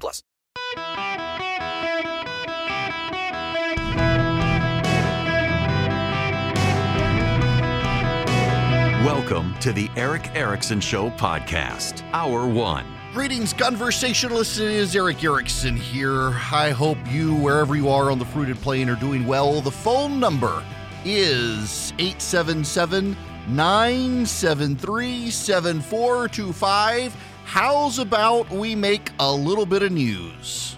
plus. Welcome to the Erick Erickson Show podcast, Hour One. Greetings, conversationalists. It is Erick Erickson here. I hope you, wherever you are on the fruited plain, are doing well. The phone number is 877 973 7425. How's about we make a little bit of news?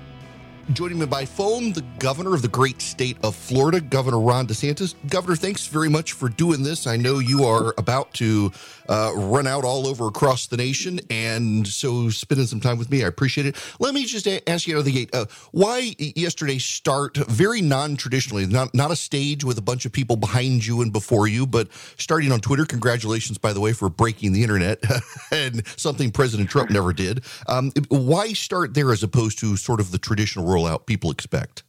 Joining me by phone, the governor of the great state of Florida, Governor Ron DeSantis. Governor, thanks very much for doing this. I know you are about to uh, run out all over across the nation, and so spending some time with me, I appreciate it. Let me just ask you out of the gate: uh, Why yesterday start very non-traditionally, not not a stage with a bunch of people behind you and before you, but starting on Twitter? Congratulations, by the way, for breaking the internet and something President Trump never did. Um, why start there as opposed to sort of the traditional rollout people expect?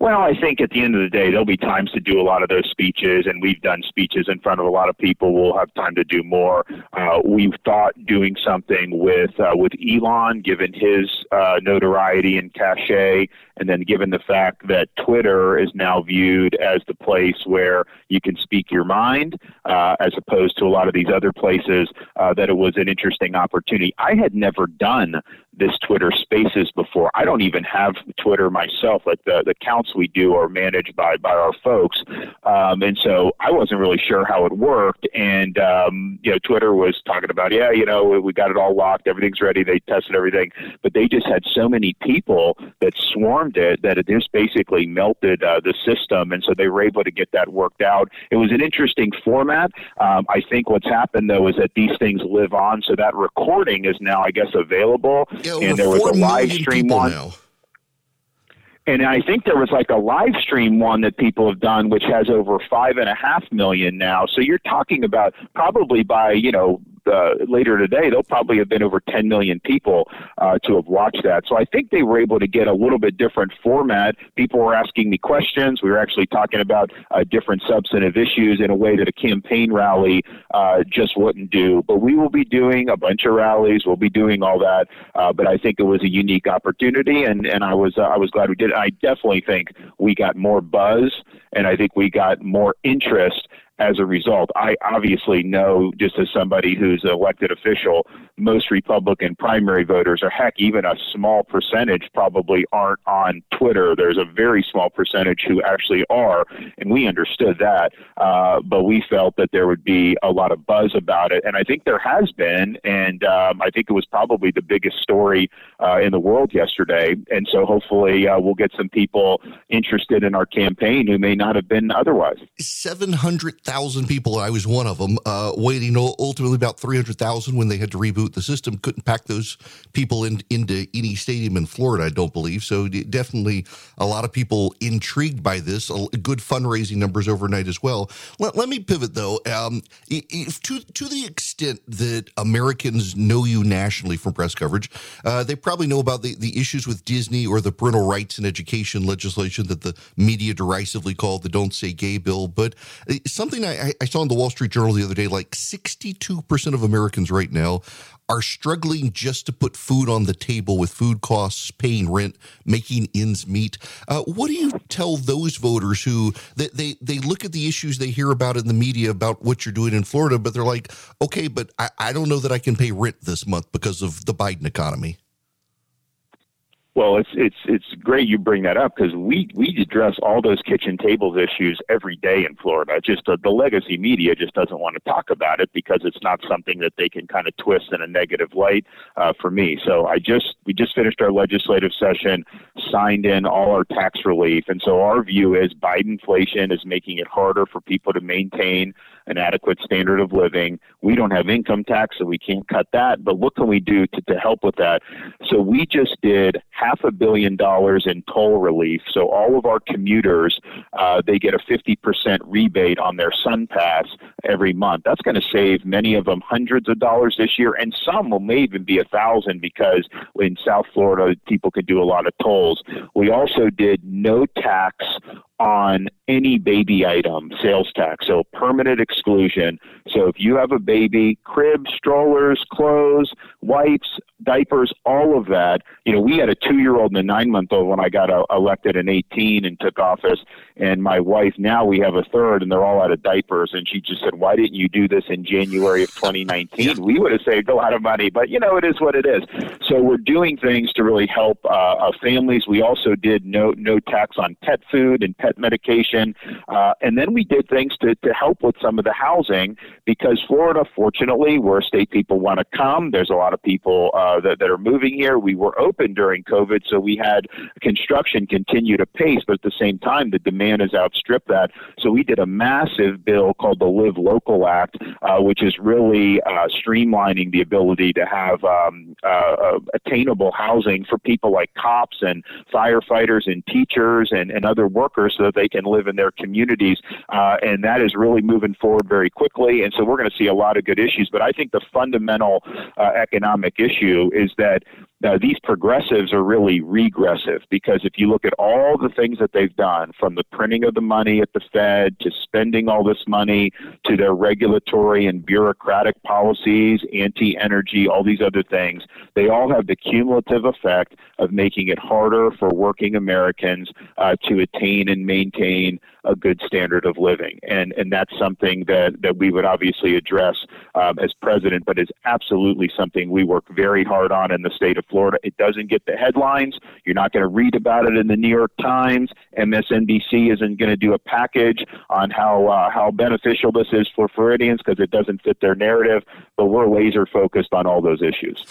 Well, I think at the end of the day, there'll be times to do a lot of those speeches, and we've done speeches in front of a lot of people. We'll have time to do more. Uh, we've thought doing something with uh, with Elon, given his uh, notoriety and cachet, and then given the fact that Twitter is now viewed as the place where you can speak your mind, uh, as opposed to a lot of these other places, uh, that it was an interesting opportunity. I had never done this Twitter Spaces before. I don't even have Twitter myself. Like the the accounts we do are managed by by our folks, um, and so I wasn't really sure how it worked. And um, you know, Twitter was talking about, yeah, you know, we got it all locked, everything's ready, they tested everything, but they just had so many people that swarmed it that it just basically melted uh, the system, and so they were able to get that worked out. It was an interesting format. Um, I think what's happened though is that these things live on, so that recording is now, I guess, available Yeah, and there was a live stream one. now. And I think there was like a live stream one that people have done, which has over five and a half million now. So you're talking about probably by, you know, uh, later today, there'll probably have been over 10 million people uh, to have watched that. So I think they were able to get a little bit different format. People were asking me questions. We were actually talking about uh, different substantive issues in a way that a campaign rally uh, just wouldn't do. But we will be doing a bunch of rallies. We'll be doing all that. Uh, but I think it was a unique opportunity, and and I was uh, I was glad we did. I definitely think we got more buzz, and I think we got more interest as a result. I obviously know, just as somebody who's an elected official, most Republican primary voters, or heck, even a small percentage, probably aren't on Twitter. There's a very small percentage who actually are, and we understood that. Uh, but we felt that there would be a lot of buzz about it, and I think there has been, and um, I think it was probably the biggest story uh, in the world yesterday. And so hopefully uh, we'll get some people interested in our campaign who may not have been otherwise. 700,000 people. I was one of them, uh, waiting ultimately about 300,000 when they had to reboot the system. Couldn't pack those people in, into any stadium in Florida, I don't believe. So definitely a lot of people intrigued by this. Good fundraising numbers overnight as well. Let, let me pivot though. Um, if to, to the extent that Americans know you nationally from press coverage, uh, they probably know about the, the issues with Disney or the parental rights and education legislation that the media derisively called the Don't Say Gay bill. But uh, something I, I saw in the Wall Street Journal the other day like 62% of Americans right now are struggling just to put food on the table with food costs, paying rent, making ends meet. Uh, what do you tell those voters who they, they they look at the issues they hear about in the media about what you're doing in Florida, but they're like, okay, but I, I don't know that I can pay rent this month because of the Biden economy. Well, it's it's it's great you bring that up because we we address all those kitchen tables issues every day in Florida. Just uh, the legacy media just doesn't want to talk about it because it's not something that they can kind of twist in a negative light uh, for me. So I just we just finished our legislative session, signed in all our tax relief, and so our view is Biden inflation is making it harder for people to maintain an adequate standard of living. We don't have income tax, so we can't cut that. But what can we do to, to help with that? So we just did half a billion dollars in toll relief. So all of our commuters, uh, they get a 50% rebate on their SunPass every month. That's going to save many of them hundreds of dollars this year, and some will may even be a thousand because in South Florida people could do a lot of tolls. We also did no tax on any baby item sales tax, so permanent exclusion. So if you have a baby, cribs, strollers, clothes, wipes, diapers, all of that. You know, we had a two-year-old and a nine-month-old when I got uh, elected in 18 and took office, and my wife now we have a third, and they're all out of diapers. And she just said, "Why didn't you do this in January of 2019? We would have saved a lot of money." But you know, it is what it is. So we're doing things to really help uh, uh, families. We also did no no tax on pet food and pet medication, uh, and then we did things to to help with some of the housing because Florida, fortunately, where state people want to come. There's a lot of people. Uh, uh, that, that are moving here. We were open during COVID, so we had construction continue to pace, but at the same time, the demand has outstripped that. So we did a massive bill called the Live Local Act, uh, which is really uh, streamlining the ability to have um, uh, uh, attainable housing for people like cops and firefighters and teachers and, and other workers so that they can live in their communities. Uh, and that is really moving forward very quickly. And so we're going to see a lot of good issues. But I think the fundamental uh, economic issue is that uh, these progressives are really regressive because if you look at all the things that they've done, from the printing of the money at the Fed to spending all this money to their regulatory and bureaucratic policies, anti energy, all these other things, they all have the cumulative effect of making it harder for working Americans uh, to attain and maintain a good standard of living. And, and that's something that, that we would obviously address um, as president, but is absolutely something we work very hard on in the state of Florida. It doesn't get the headlines. You're not going to read about it in the New York Times. MSNBC isn't going to do a package on how uh, how beneficial this is for Floridians because it doesn't fit their narrative. But we're laser focused on all those issues.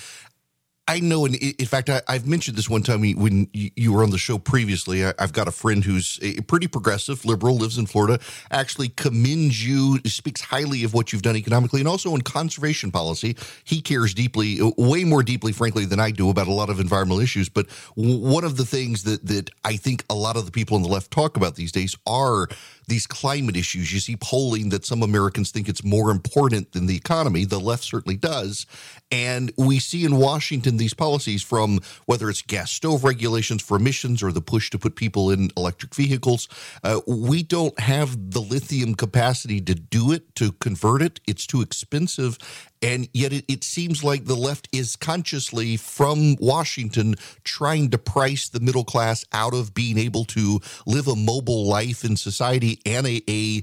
I know, and in fact, I, have mentioned this one time when you were on the show previously. I, have got a friend who's a pretty progressive, liberal, lives in Florida, actually commends you, speaks highly of what you've done economically, and also in conservation policy. He cares deeply, uh, way more deeply, frankly, than I do about a lot of environmental issues. But one of the things that that I think a lot of the people on the left talk about these days are these climate issues. You see polling that some Americans think it's more important than the economy. The left certainly does. And we see in Washington these policies from whether it's gas stove regulations for emissions or the push to put people in electric vehicles. Uh, we don't have the lithium capacity to do it, to convert it. It's too expensive. And yet it, it seems like the left is consciously from Washington trying to price the middle class out of being able to live a mobile life in society and a, a,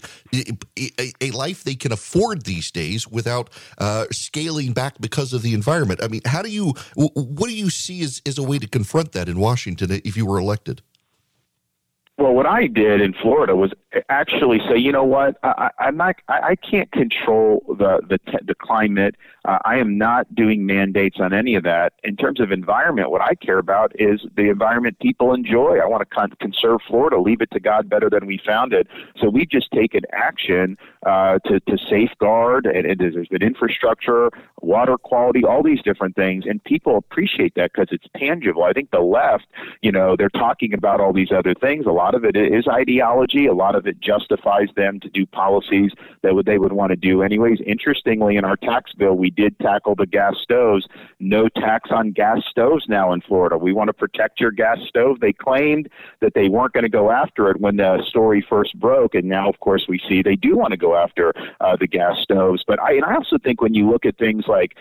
a, a life they can afford these days without uh, scaling back because of the environment. I mean, how do you, what do you see as, as a way to confront that in Washington if you were elected? Well, what I did in Florida was actually say, you know what, I, I'm not, I, I can't control the the, the climate. Uh, I am not doing mandates on any of that. In terms of environment, what I care about is the environment people enjoy. I want to con- conserve Florida, leave it to God better than we found it. So we've just taken action uh, to to safeguard, and, and there's been infrastructure, water quality, all these different things, and people appreciate that because it's tangible. I think the left, you know, they're talking about all these other things. A lot of it is ideology. A lot of it justifies them to do policies that would, they would want to do anyways. Interestingly, in our tax bill, we did tackle the gas stoves. No tax on gas stoves now in Florida. We want to protect your gas stove. They claimed that they weren't going to go after it when the story first broke, and now, of course, we see they do want to go after uh, the gas stoves. But I, and I also think when you look at things like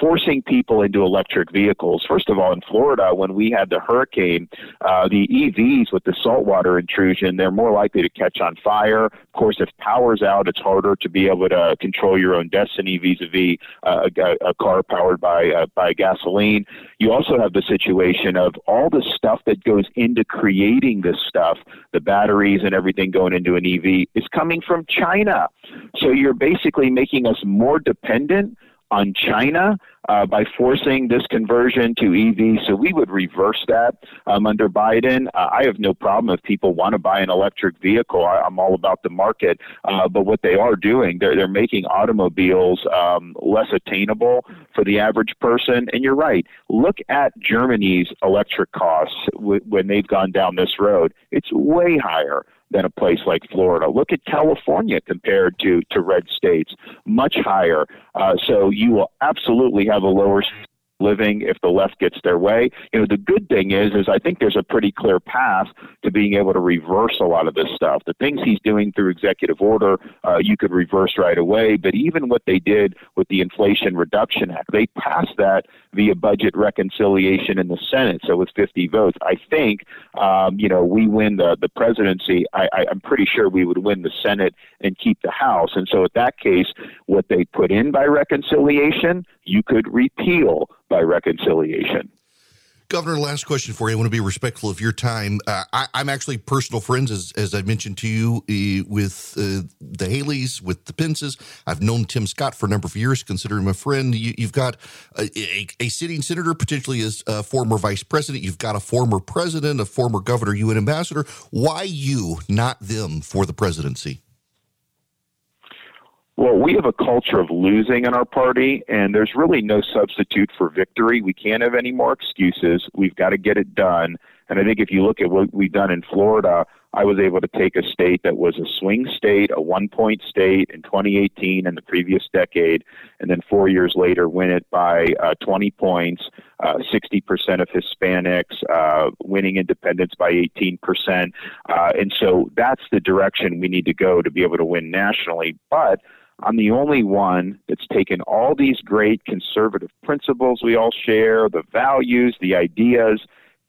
forcing people into electric vehicles. First of all, in Florida, when we had the hurricane, uh, the EVs with the saltwater intrusion, they're more likely to catch on fire. Of course, if power's out, it's harder to be able to control your own destiny vis-a-vis uh, a, a car powered by uh, by gasoline. You also have the situation of all the stuff that goes into creating this stuff, the batteries and everything going into an EV, is coming from China. So you're basically making us more dependent on China uh, by forcing this conversion to EV. So we would reverse that um, under Biden. Uh, I have no problem if people want to buy an electric vehicle. I, am all about the market. Uh, but what they are doing, they're, they're making automobiles um, less attainable for the average person. And you're right. Look at Germany's electric costs w- when they've gone down this road. It's way higher than a place like Florida. Look at California compared to, to red states, much higher. Uh, so you will absolutely have a lower living if the left gets their way. You know, the good thing is, is I think there's a pretty clear path to being able to reverse a lot of this stuff. The things he's doing through executive order, uh, you could reverse right away. But even what they did with the Inflation Reduction Act, they passed that via budget reconciliation in the Senate. So with 50 votes, I think, um, you know, we win the the presidency. I, I, I'm pretty sure we would win the Senate and keep the House. And so, in that case, what they put in by reconciliation, you could repeal by reconciliation. Governor, last question for you. I want to be respectful of your time. Uh, I, am actually personal friends, as, as I mentioned to you, uh, with uh, the Haleys, with the Pences. I've known Tim Scott for a number of years, consider him a friend. You, have got a, a, a, sitting senator, potentially as a former vice president. You've got a former president, a former governor, UN ambassador. Why you, not them, for the presidency? Well, we have a culture of losing in our party, and there's really no substitute for victory. We can't have any more excuses. We've got to get it done. And I think if you look at what we've done in Florida, I was able to take a state that was a swing state, a one point state in 2018 and the previous decade, and then four years later win it by uh, 20 points, uh, 60% of Hispanics, uh, winning independence by 18%. Uh, and so that's the direction we need to go to be able to win nationally. But I'm the only one that's taken all these great conservative principles we all share, the values, the ideas,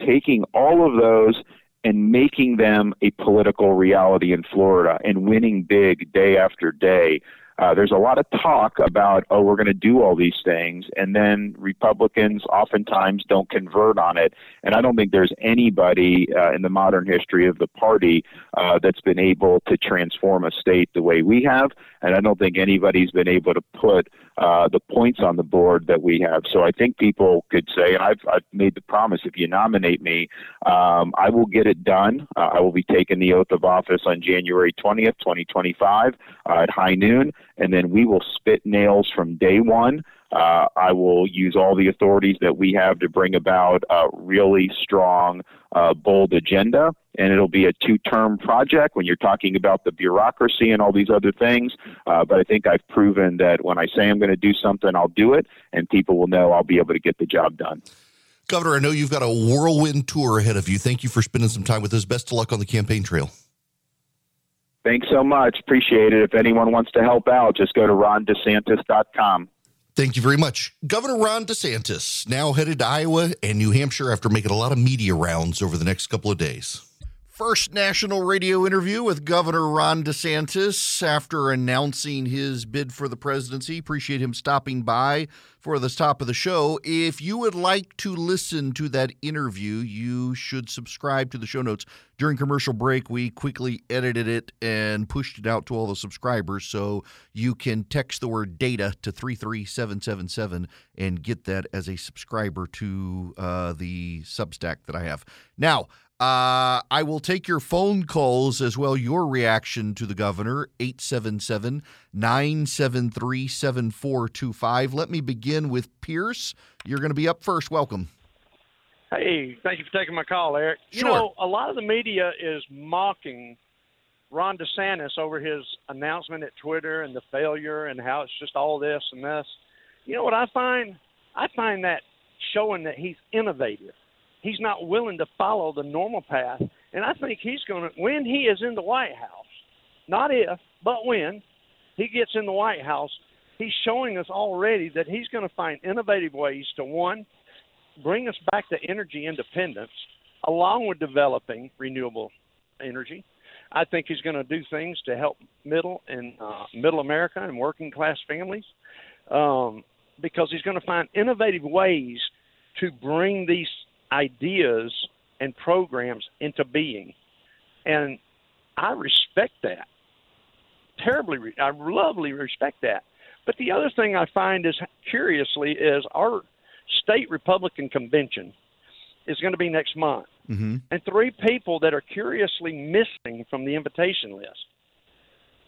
taking all of those and making them a political reality in Florida and winning big day after day. Uh, there's a lot of talk about, oh, we're going to do all these things, and then Republicans oftentimes don't convert on it. And I don't think there's anybody uh, in the modern history of the party uh, that's been able to transform a state the way we have. And I don't think anybody's been able to put uh, the points on the board that we have. So I think people could say, and I've, I've made the promise if you nominate me, um, I will get it done. Uh, I will be taking the oath of office on January 20th, 2025 uh, at high noon, and then we will spit nails from day one. Uh, I will use all the authorities that we have to bring about a really strong, uh, bold agenda. And it'll be a two term project when you're talking about the bureaucracy and all these other things. Uh, but I think I've proven that when I say I'm going to do something, I'll do it, and people will know I'll be able to get the job done. Governor, I know you've got a whirlwind tour ahead of you. Thank you for spending some time with us. Best of luck on the campaign trail. Thanks so much. Appreciate it. If anyone wants to help out, just go to rondesantis.com. Thank you very much. Governor Ron DeSantis now headed to Iowa and New Hampshire after making a lot of media rounds over the next couple of days. First national radio interview with Governor Ron DeSantis after announcing his bid for the presidency. Appreciate him stopping by for the top of the show. If you would like to listen to that interview, you should subscribe to the show notes. During commercial break, we quickly edited it and pushed it out to all the subscribers so you can text the word data to 33777 and get that as a subscriber to uh, the Substack that I have. Now, uh, I will take your phone calls as well, your reaction to the governor, 877 973 7425. Let me begin with Pierce. You're going to be up first. Welcome. Hey, thank you for taking my call, Erick. Sure. You know, a lot of the media is mocking Ron DeSantis over his announcement at Twitter and the failure and how it's just all this and this. You know what I find? I find that showing that he's innovative he's not willing to follow the normal path. And I think he's going to, when he is in the White House, not if, but when he gets in the White House, he's showing us already that he's going to find innovative ways to, one, bring us back to energy independence, along with developing renewable energy. I think he's going to do things to help middle and uh, middle America and working class families, um, because he's going to find innovative ways to bring these ideas and programs into being. And I respect that. Terribly, I lovely respect that. But the other thing I find is curiously is our state Republican convention is going to be next month, Mm-hmm. and three people that are curiously missing from the invitation list: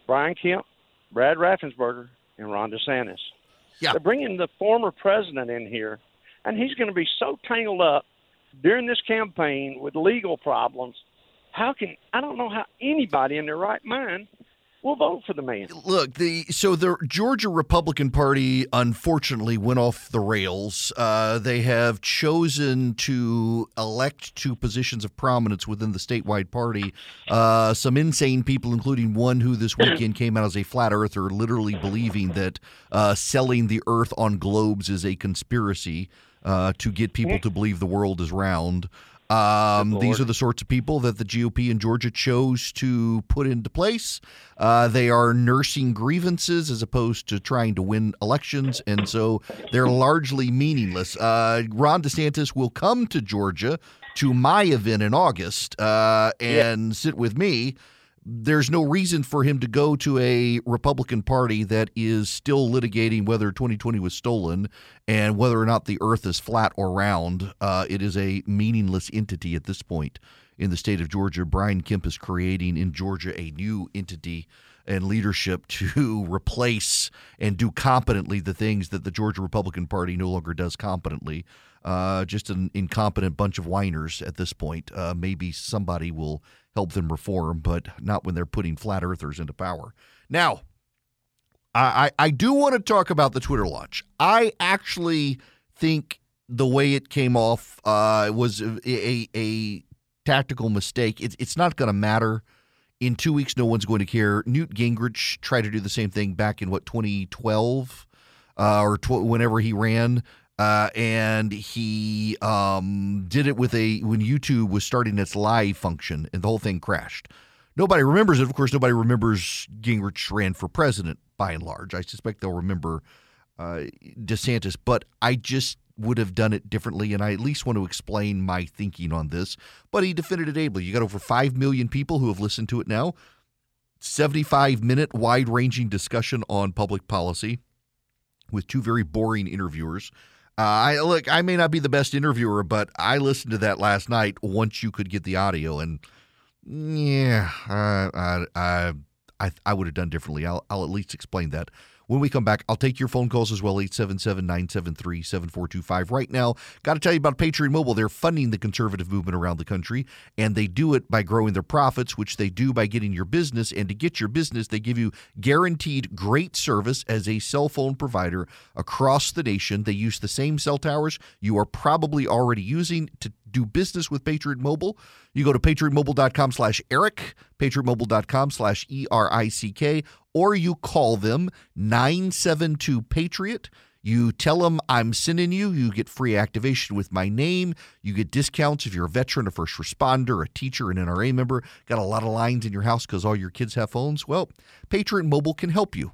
Brian Kemp, Brad Raffensperger, and Ron DeSantis. Yeah. They're bringing the former president in here, and he's going to be so tangled up during this campaign with legal problems. How can I don't know how anybody in their right mind will vote for the man. Look, the so the Georgia Republican Party unfortunately went off the rails. Uh, they have chosen to elect to positions of prominence within the statewide party uh, some insane people, including one who this weekend came out as a flat earther, literally believing that uh, selling the Earth on globes is a conspiracy uh, to get people to believe the world is round. Um, these are the sorts of people that the GOP in Georgia chose to put into place. Uh, they are nursing grievances as opposed to trying to win elections, and so they're largely meaningless. Uh, Ron DeSantis will come to Georgia to my event in August uh, and sit with me. There's no reason for him to go to a Republican Party that is still litigating whether 2020 was stolen and whether or not the Earth is flat or round. Uh, it is a meaningless entity at this point in the state of Georgia. Brian Kemp is creating in Georgia a new entity and leadership to replace and do competently the things that the Georgia Republican Party no longer does competently. Uh, just an incompetent bunch of whiners at this point. Uh, maybe somebody will help them reform, but not when they're putting flat earthers into power. Now, I, I, do want to talk about the Twitter launch. I actually think the way it came off uh, was a, a, a tactical mistake. It's it's not going to matter. In two weeks, no one's going to care. Newt Gingrich tried to do the same thing back in what 2012 uh, or tw- whenever he ran. Uh, and he um, did it with a when YouTube was starting its live function, and the whole thing crashed. Nobody remembers it. Of course, nobody remembers Gingrich ran for president by and large. I suspect they'll remember uh, DeSantis, but I just would have done it differently, and I at least want to explain my thinking on this. But he defended it ably. You got over 5 million people who have listened to it now, 75 minute wide ranging discussion on public policy with two very boring interviewers. Uh, I look. I may not be the best interviewer, but I listened to that last night. Once you could get the audio, and yeah, I I I, I, I would have done differently. I'll, I'll at least explain that. When we come back, I'll take your phone calls as well, 877-973-7425. Right now, got to tell you about Patriot Mobile. They're funding the conservative movement around the country, and they do it by growing their profits, which they do by getting your business. And to get your business, they give you guaranteed great service as a cell phone provider across the nation. They use the same cell towers you are probably already using to do business with Patriot Mobile. You go to patriotmobile.com slash Erick, patriotmobile.com slash E-R-I-C-K, or you call them 972-PATRIOT. You tell them I'm sending you. You get free activation with my name. You get discounts if you're a veteran, a first responder, a teacher, an NRA member. Got a lot of lines in your house because all your kids have phones? Well, Patriot Mobile can help you.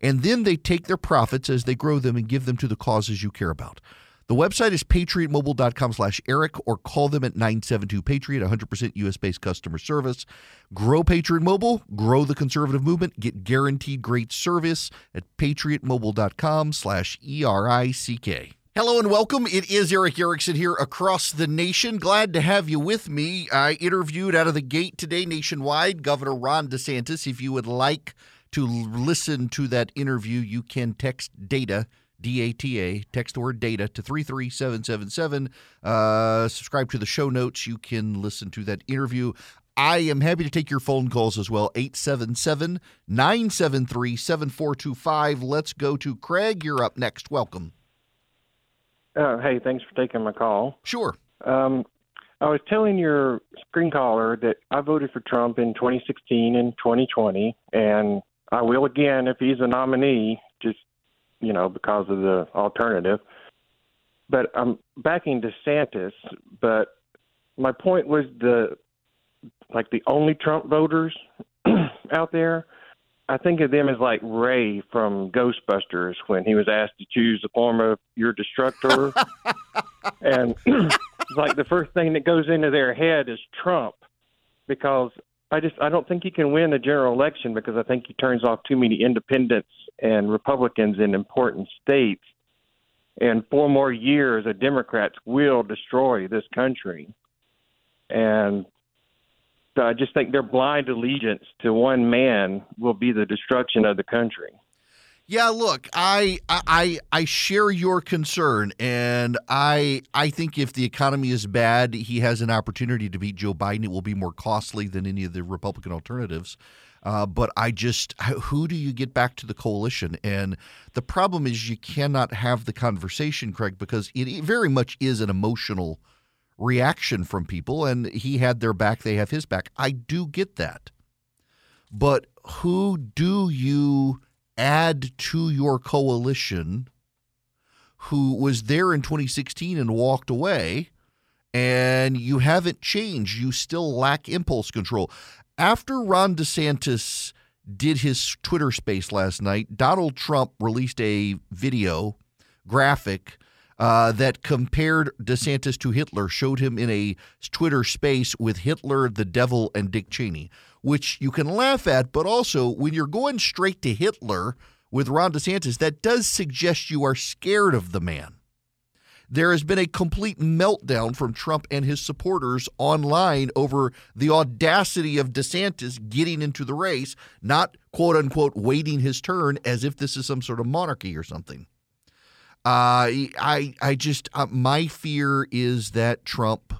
And then they take their profits as they grow them and give them to the causes you care about. The website is patriotmobile.com slash Erick or call them at 972-PATRIOT, 100% U.S.-based customer service. Grow Patriot Mobile, grow the conservative movement, get guaranteed great service at patriotmobile.com slash E-R-I-C-K. Hello and welcome. It is Erick Erickson here across the nation. Glad to have you with me. I interviewed out of the gate today nationwide Governor Ron DeSantis. If you would like to listen to that interview, you can text data D-A-T-A, text the word data to 33777. Uh, subscribe to the show notes. You can listen to that interview. I am happy to take your phone calls as well. 877 973 7425. Let's go to Craig. You're up next. Welcome. Uh, hey, thanks for taking my call. Sure. Um, I was telling your screen caller that I voted for Trump in 2016 and 2020, and I will again if he's a nominee, you know because of the alternative. But I'm backing DeSantis. But my point was the like the only Trump voters out there. I think of them as like Ray from Ghostbusters when he was asked to choose the form of your destructor. and like the first thing that goes into their head is Trump because I just I don't think he can win a general election because I think he turns off too many independents and Republicans in important states. And four more years of Democrats will destroy this country. And I just think their blind allegiance to one man will be the destruction of the country. Yeah, look, I I I share your concern, and I I think if the economy is bad, he has an opportunity to beat Joe Biden. It will be more costly than any of the Republican alternatives. Uh, but I just, who do you get back to the coalition? And the problem is you cannot have the conversation, Craig, because it very much is an emotional reaction from people. And he had their back, they have his back. I do get that. But who do you add to your coalition who was there in 2016 and walked away? and you haven't changed. You still lack impulse control. After Ron DeSantis did his Twitter space last night, Donald Trump released a video graphic uh, that compared DeSantis to Hitler, showed him in a Twitter space with Hitler, the devil, and Dick Cheney, which you can laugh at, but also when you're going straight to Hitler with Ron DeSantis, that does suggest you are scared of the man there has been a complete meltdown from Trump and his supporters online over the audacity of DeSantis getting into the race, not quote unquote waiting his turn as if this is some sort of monarchy or something. Uh, I I just uh, my fear is that Trump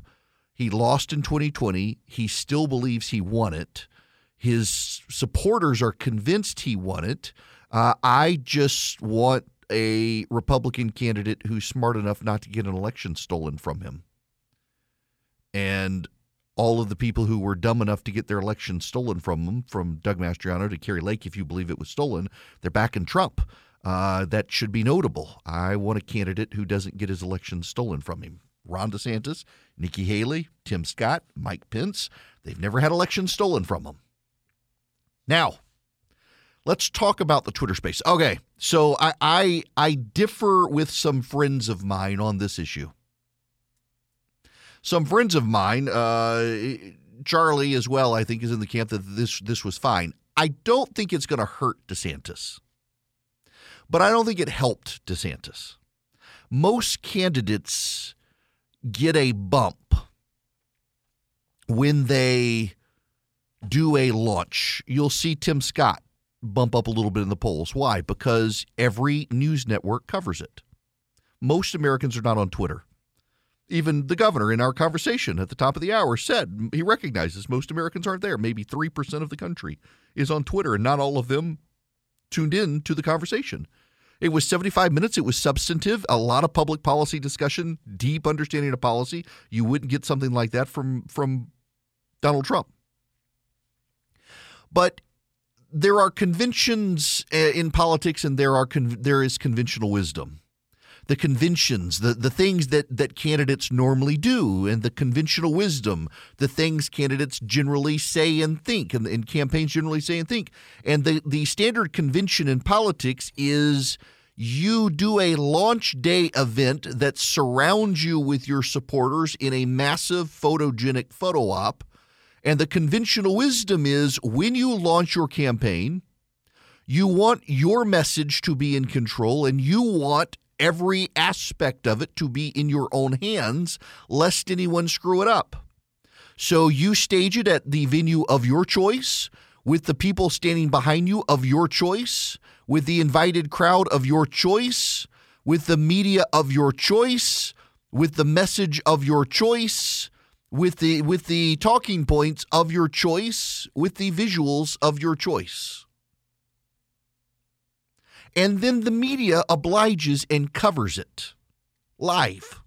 he lost in 2020. He still believes he won it. His supporters are convinced he won it. Uh, I just want a Republican candidate who's smart enough not to get an election stolen from him. And all of the people who were dumb enough to get their election stolen from them, from Doug Mastriano to Kari Lake, if you believe it was stolen, they're back in Trump. Uh, that should be notable. I want a candidate who doesn't get his election stolen from him. Ron DeSantis, Nikki Haley, Tim Scott, Mike Pence, they've never had elections stolen from them. Now, let's talk about the Twitter space. Okay, so I, I I differ with some friends of mine on this issue. Some friends of mine, uh, Charlie as well, I think is in the camp that this this was fine. I don't think it's going to hurt DeSantis, but I don't think it helped DeSantis. Most candidates get a bump when they do a launch. You'll see Tim Scott bump up a little bit in the polls. Why? Because every news network covers it. Most Americans are not on Twitter. Even the governor in our conversation at the top of the hour said he recognizes most Americans aren't there. Maybe 3% of the country is on Twitter, and not all of them tuned in to the conversation. It was 75 minutes. It was substantive, a lot of public policy discussion, deep understanding of policy. You wouldn't get something like that from from Donald Trump. But there are conventions uh, in politics, and there are con- there is conventional wisdom. The conventions, the, the things that, that candidates normally do, and the conventional wisdom, the things candidates generally say and think, and, and campaigns generally say and think. And the, the standard convention in politics is you do a launch day event that surrounds you with your supporters in a massive photogenic photo op and the conventional wisdom is when you launch your campaign, you want your message to be in control and you want every aspect of it to be in your own hands, lest anyone screw it up. So you stage it at the venue of your choice, with the people standing behind you of your choice, with the invited crowd of your choice, with the media of your choice, with the message of your choice, with the with the talking points of your choice, with the visuals of your choice. And then the media obliges and covers it live.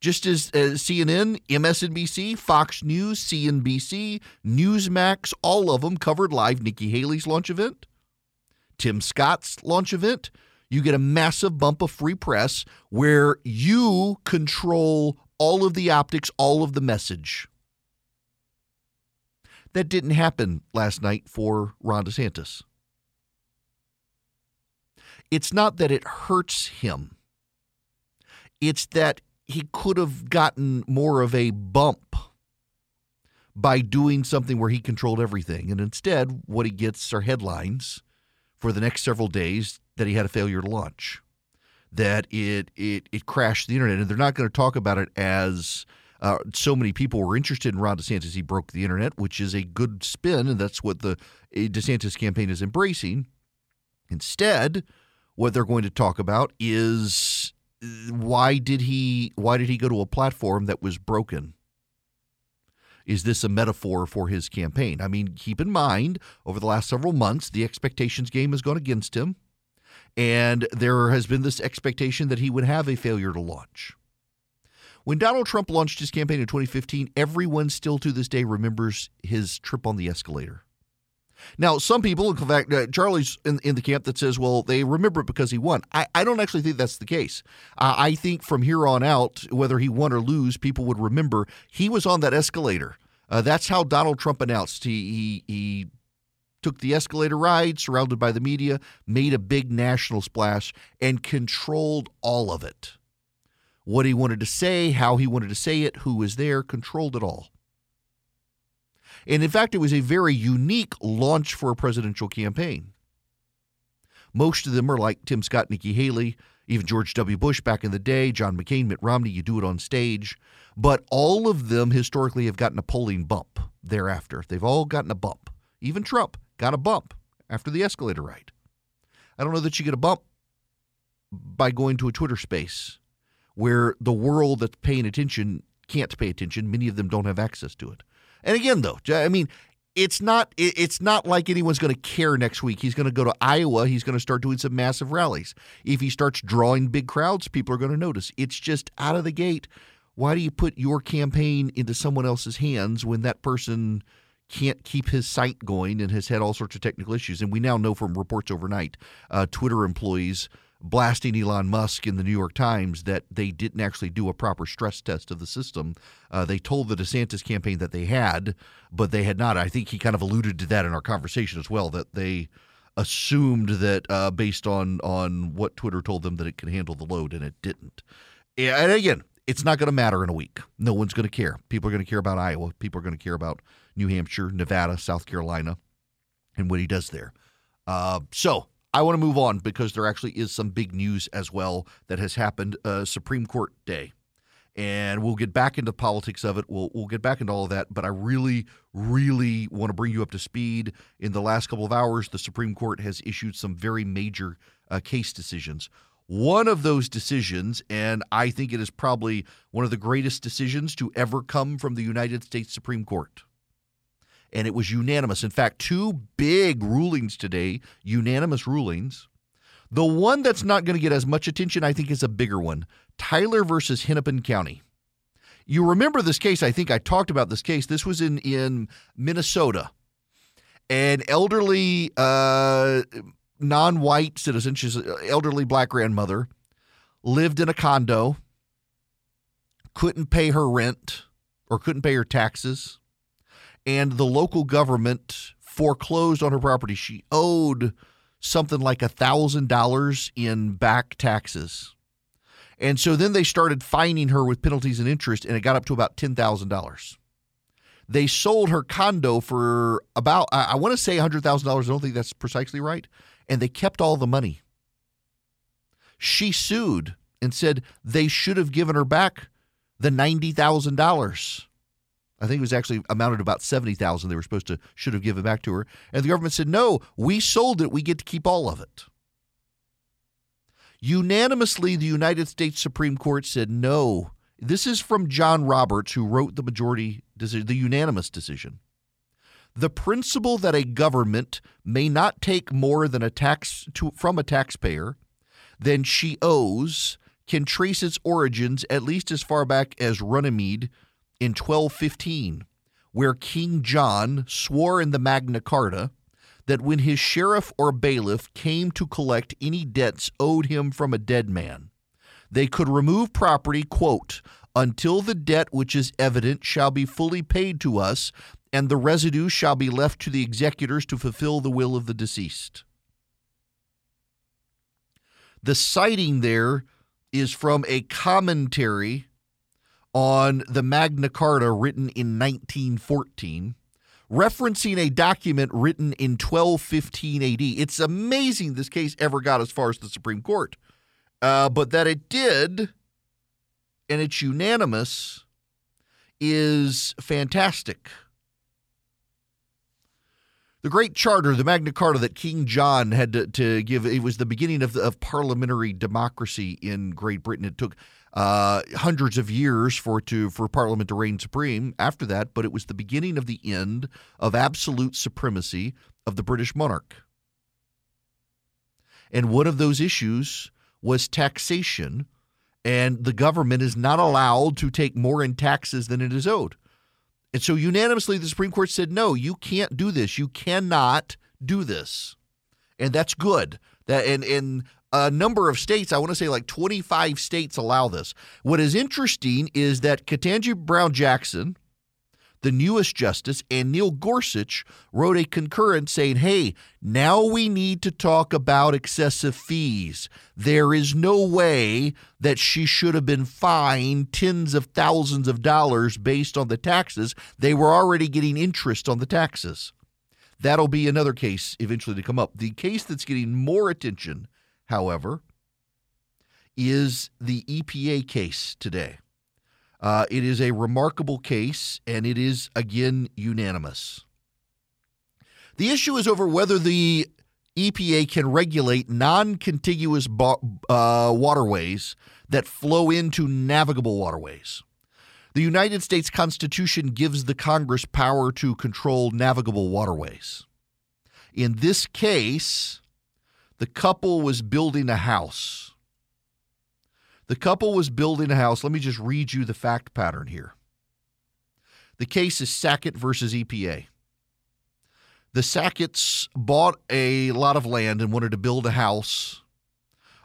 Just as uh, CNN, MSNBC, Fox News, CNBC, Newsmax, all of them covered live Nikki Haley's launch event, Tim Scott's launch event. You get a massive bump of free press where you control all of the optics, all of the message. That didn't happen last night for Ron DeSantis. It's not that it hurts him, it's that he could have gotten more of a bump by doing something where he controlled everything. And instead, what he gets are headlines for the next several days that he had a failure to launch, that it it it crashed the internet, and they're not going to talk about it as uh, so many people were interested in Ron DeSantis. He broke the internet, which is a good spin, and that's what the DeSantis campaign is embracing. Instead, what they're going to talk about is uh, why did he why did he go to a platform that was broken? Is this a metaphor for his campaign? I mean, keep in mind, over the last several months, the expectations game has gone against him. And there has been this expectation that he would have a failure to launch. When Donald Trump launched his campaign in 2015, everyone still to this day remembers his trip on the escalator. Now, some people, in fact, uh, Charlie's in, in the camp that says, well, they remember it because he won. I, I don't actually think that's the case. Uh, I think from here on out, whether he won or lose, people would remember he was on that escalator. Uh, that's how Donald Trump announced. He, he, he took the escalator ride, surrounded by the media, made a big national splash, and controlled all of it. What he wanted to say, how he wanted to say it, who was there, controlled it all. And in fact, it was a very unique launch for a presidential campaign. Most of them are like Tim Scott, Nikki Haley, even George W. Bush back in the day, John McCain, Mitt Romney, you do it on stage. But all of them historically have gotten a polling bump thereafter. They've all gotten a bump. Even Trump got a bump after the escalator ride. I don't know that you get a bump by going to a Twitter space where the world that's paying attention can't pay attention. Many of them don't have access to it. And again, though, I mean, it's not it's not like anyone's going to care next week. He's going to go to Iowa. He's going to start doing some massive rallies. If he starts drawing big crowds, people are going to notice. It's just out of the gate. Why do you put your campaign into someone else's hands when that person can't keep his site going and has had all sorts of technical issues? And we now know from reports overnight, uh, Twitter employees blasting Elon Musk in the New York Times that they didn't actually do a proper stress test of the system. Uh, they told the DeSantis campaign that they had, but they had not. I think he kind of alluded to that in our conversation as well, that they assumed that uh, based on on what Twitter told them that it could handle the load, and it didn't. And again, it's not going to matter in a week. No one's going to care. People are going to care about Iowa. People are going to care about New Hampshire, Nevada, South Carolina, and what he does there. Uh, so I want to move on because there actually is some big news as well that has happened uh, Supreme Court Day. And we'll get back into politics of it. We'll, we'll get back into all of that. But I really, really want to bring you up to speed. In the last couple of hours, the Supreme Court has issued some very major uh, case decisions. One of those decisions, and I think it is probably one of the greatest decisions to ever come from the United States Supreme Court and it was unanimous. In fact, two big rulings today, unanimous rulings. The one that's not going to get as much attention, I think, is a bigger one Tyler versus Hennepin County. You remember this case? I think I talked about this case. This was in, in Minnesota. An elderly, uh, non white citizen, she's an elderly black grandmother, lived in a condo, couldn't pay her rent or couldn't pay her taxes and the local government foreclosed on her property. She owed something like a thousand dollars in back taxes. And so then they started fining her with penalties and interest, and it got up to about ten thousand dollars. They sold her condo for about I want to say hundred thousand dollars. I don't think that's precisely right, and they kept all the money. She sued and said they should have given her back the ninety thousand dollars. I think it was actually amounted to about 70,000 they were supposed to should have given back to her. And the government said, "No, we sold it. We get to keep all of it." Unanimously, the United States Supreme Court said, "No." This is from John Roberts who wrote the majority decision, the unanimous decision. The principle that a government may not take more than a tax to, from a taxpayer than she owes can trace its origins at least as far back as Runnymede in 1215, where King John swore in the Magna Carta that when his sheriff or bailiff came to collect any debts owed him from a dead man, they could remove property, quote, until the debt which is evident shall be fully paid to us, and the residue shall be left to the executors to fulfill the will of the deceased. The citing there is from a commentary on the Magna Carta written in 1914, referencing a document written in 1215 AD. It's amazing this case ever got as far as the Supreme Court, uh, but that it did, and it's unanimous, is fantastic. The Great Charter, the Magna Carta that King John had to, to give, it was the beginning of, the, of parliamentary democracy in Great Britain. It took uh, hundreds of years for to for Parliament to reign supreme after that, but it was the beginning of the end of absolute supremacy of the British monarch. And one of those issues was taxation, and the government is not allowed to take more in taxes than it is owed. And so unanimously, the Supreme Court said, no, you can't do this. You cannot do this. And that's good. That and, and a number of states, I want to say like 25 states allow this. What is interesting is that Ketanji Brown Jackson, the newest justice, and Neil Gorsuch wrote a concurrence saying, hey, now we need to talk about excessive fees. There is no way that she should have been fined tens of thousands of dollars based on the taxes. They were already getting interest on the taxes. That'll be another case eventually to come up. The case that's getting more attention, however, is the EPA case today. Uh, it is a remarkable case, and it is again unanimous. The issue is over whether the EPA can regulate non contiguous uh, waterways that flow into navigable waterways. The United States Constitution gives the Congress power to control navigable waterways. In this case, the couple was building a house the couple was building a house. Let me just read you the fact pattern here. The case is Sackett versus EPA. The Sacketts bought a lot of land and wanted to build a house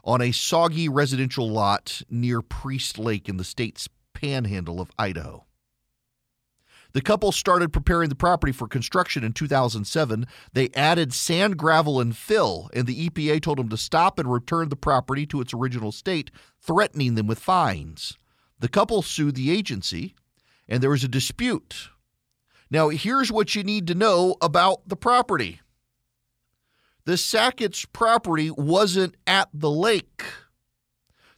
on a soggy residential lot near Priest Lake in the state's panhandle of Idaho. The couple started preparing the property for construction in 2007. They added sand, gravel, and fill, and the EPA told them to stop and return the property to its original state, threatening them with fines. The couple sued the agency, and there was a dispute. Now, here's what you need to know about the property the Sackett's property wasn't at the lake.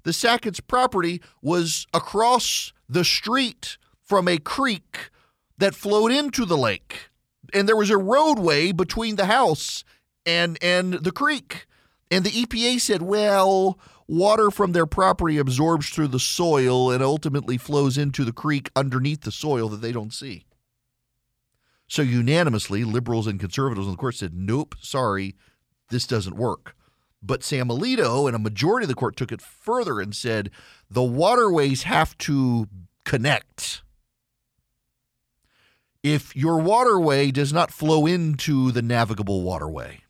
The Sackett's property was across the street from a creek that flowed into the lake. And there was a roadway between the house and and the creek. And the EPA said, well, water from their property absorbs through the soil and ultimately flows into the creek underneath the soil that they don't see. So unanimously, liberals and conservatives on the court said, nope, sorry, this doesn't work. But Sam Alito and a majority of the court took it further and said the waterways have to connect if your waterway does not flow into the navigable waterway.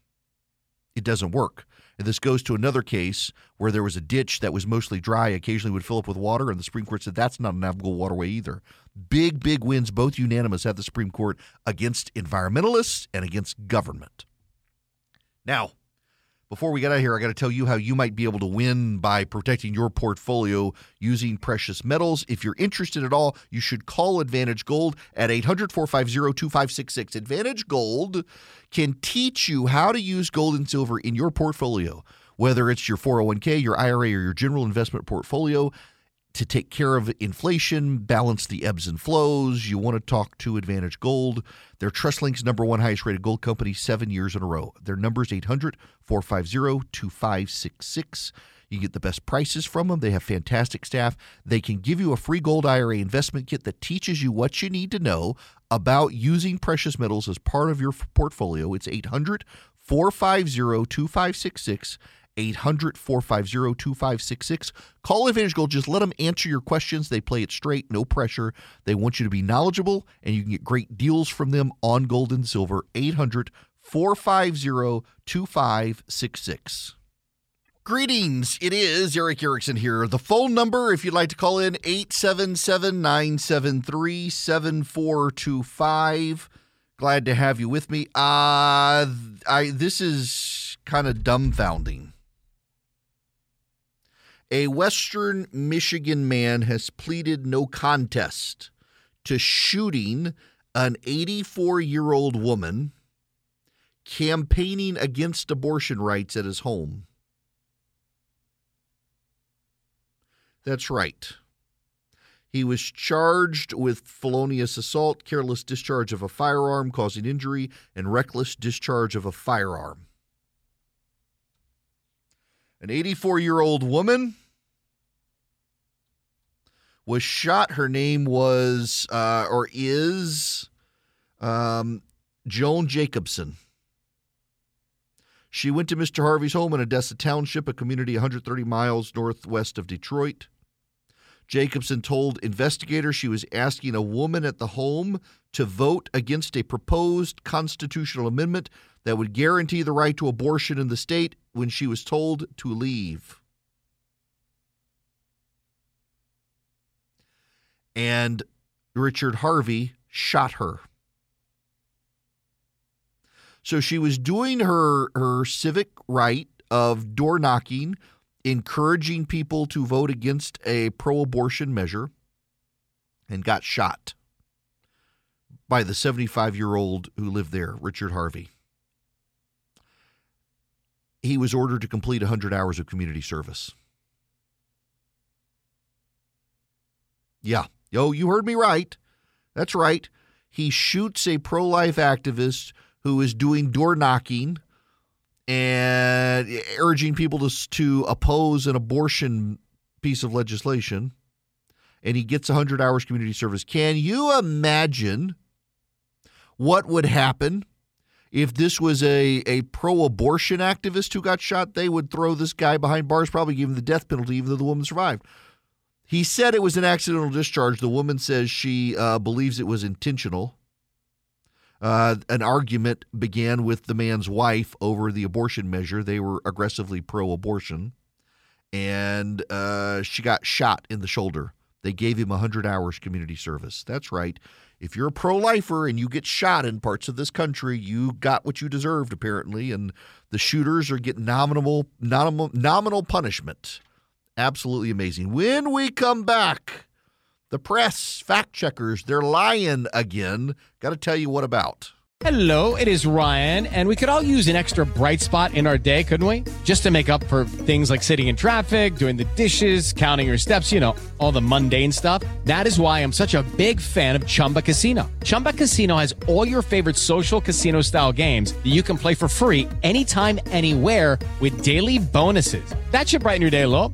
It doesn't work. And this goes to another case where there was a ditch that was mostly dry, occasionally would fill up with water, and the Supreme Court said that's not a navigable waterway either. Big, big wins, both unanimous at the Supreme Court against environmentalists and against government. Now, before we get out of here, I got to tell you how you might be able to win by protecting your portfolio using precious metals. If you're interested at all, you should call Advantage Gold at 800 450 2566. Advantage Gold can teach you how to use gold and silver in your portfolio, whether it's your 401k, your IRA, or your general investment portfolio to take care of inflation, balance the ebbs and flows, you want to talk to Advantage Gold. They're TrustLink's number one highest rated gold company seven years in a row. Their number is 800 450 2566. You get the best prices from them. They have fantastic staff. They can give you a free gold IRA investment kit that teaches you what you need to know about using precious metals as part of your portfolio. It's 800 450 2566. 800 450 2566. Call Advantage Gold. Just let them answer your questions. They play it straight, no pressure. They want you to be knowledgeable, and you can get great deals from them on gold and silver. 800 450 2566. Greetings. It is Erick Erickson here. The phone number, if you'd like to call in, 877 973 7425. Glad to have you with me. Uh, I This is kind of dumbfounding A Western Michigan man has pleaded no contest to shooting an 84 year old woman campaigning against abortion rights at his home. That's right. He was charged with felonious assault, careless discharge of a firearm causing injury, and reckless discharge of a firearm. An 84 year old woman was shot. Her name was, uh, or is, um, Joan Jacobson. She went to Mr. Harvey's home in Odessa Township, a community 130 miles northwest of Detroit. Jacobson told investigators she was asking a woman at the home to vote against a proposed constitutional amendment that would guarantee the right to abortion in the state when she was told to leave. And Richard Harvey shot her. So she was doing her her civic right of door knocking, encouraging people to vote against a pro-abortion measure and got shot by the 75-year-old who lived there, Richard Harvey. He was ordered to complete 100 hours of community service. Yeah. Yo, you heard me right. That's right. He shoots a pro life activist who is doing door knocking and urging people to, to oppose an abortion piece of legislation. And he gets 100 hours community service. Can you imagine what would happen if this was a, a pro abortion activist who got shot? They would throw this guy behind bars, probably give him the death penalty, even though the woman survived. He said it was an accidental discharge. The woman says she uh, believes it was intentional. Uh, an argument began with the man's wife over the abortion measure. They were aggressively pro abortion. And uh, she got shot in the shoulder. They gave him 100 hours community service. That's right. If you're a pro lifer and you get shot in parts of this country, you got what you deserved, apparently. And the shooters are getting nominal, nominal, nominal punishment. Absolutely amazing. When we come back, the press, fact checkers, they're lying again. Got to tell you what about. Hello, it is Ryan, and we could all use an extra bright spot in our day, couldn't we? Just to make up for things like sitting in traffic, doing the dishes, counting your steps, you know, all the mundane stuff. That is why I'm such a big fan of Chumba Casino. Chumba Casino has all your favorite social casino style games that you can play for free anytime, anywhere with daily bonuses. That should brighten your day a little.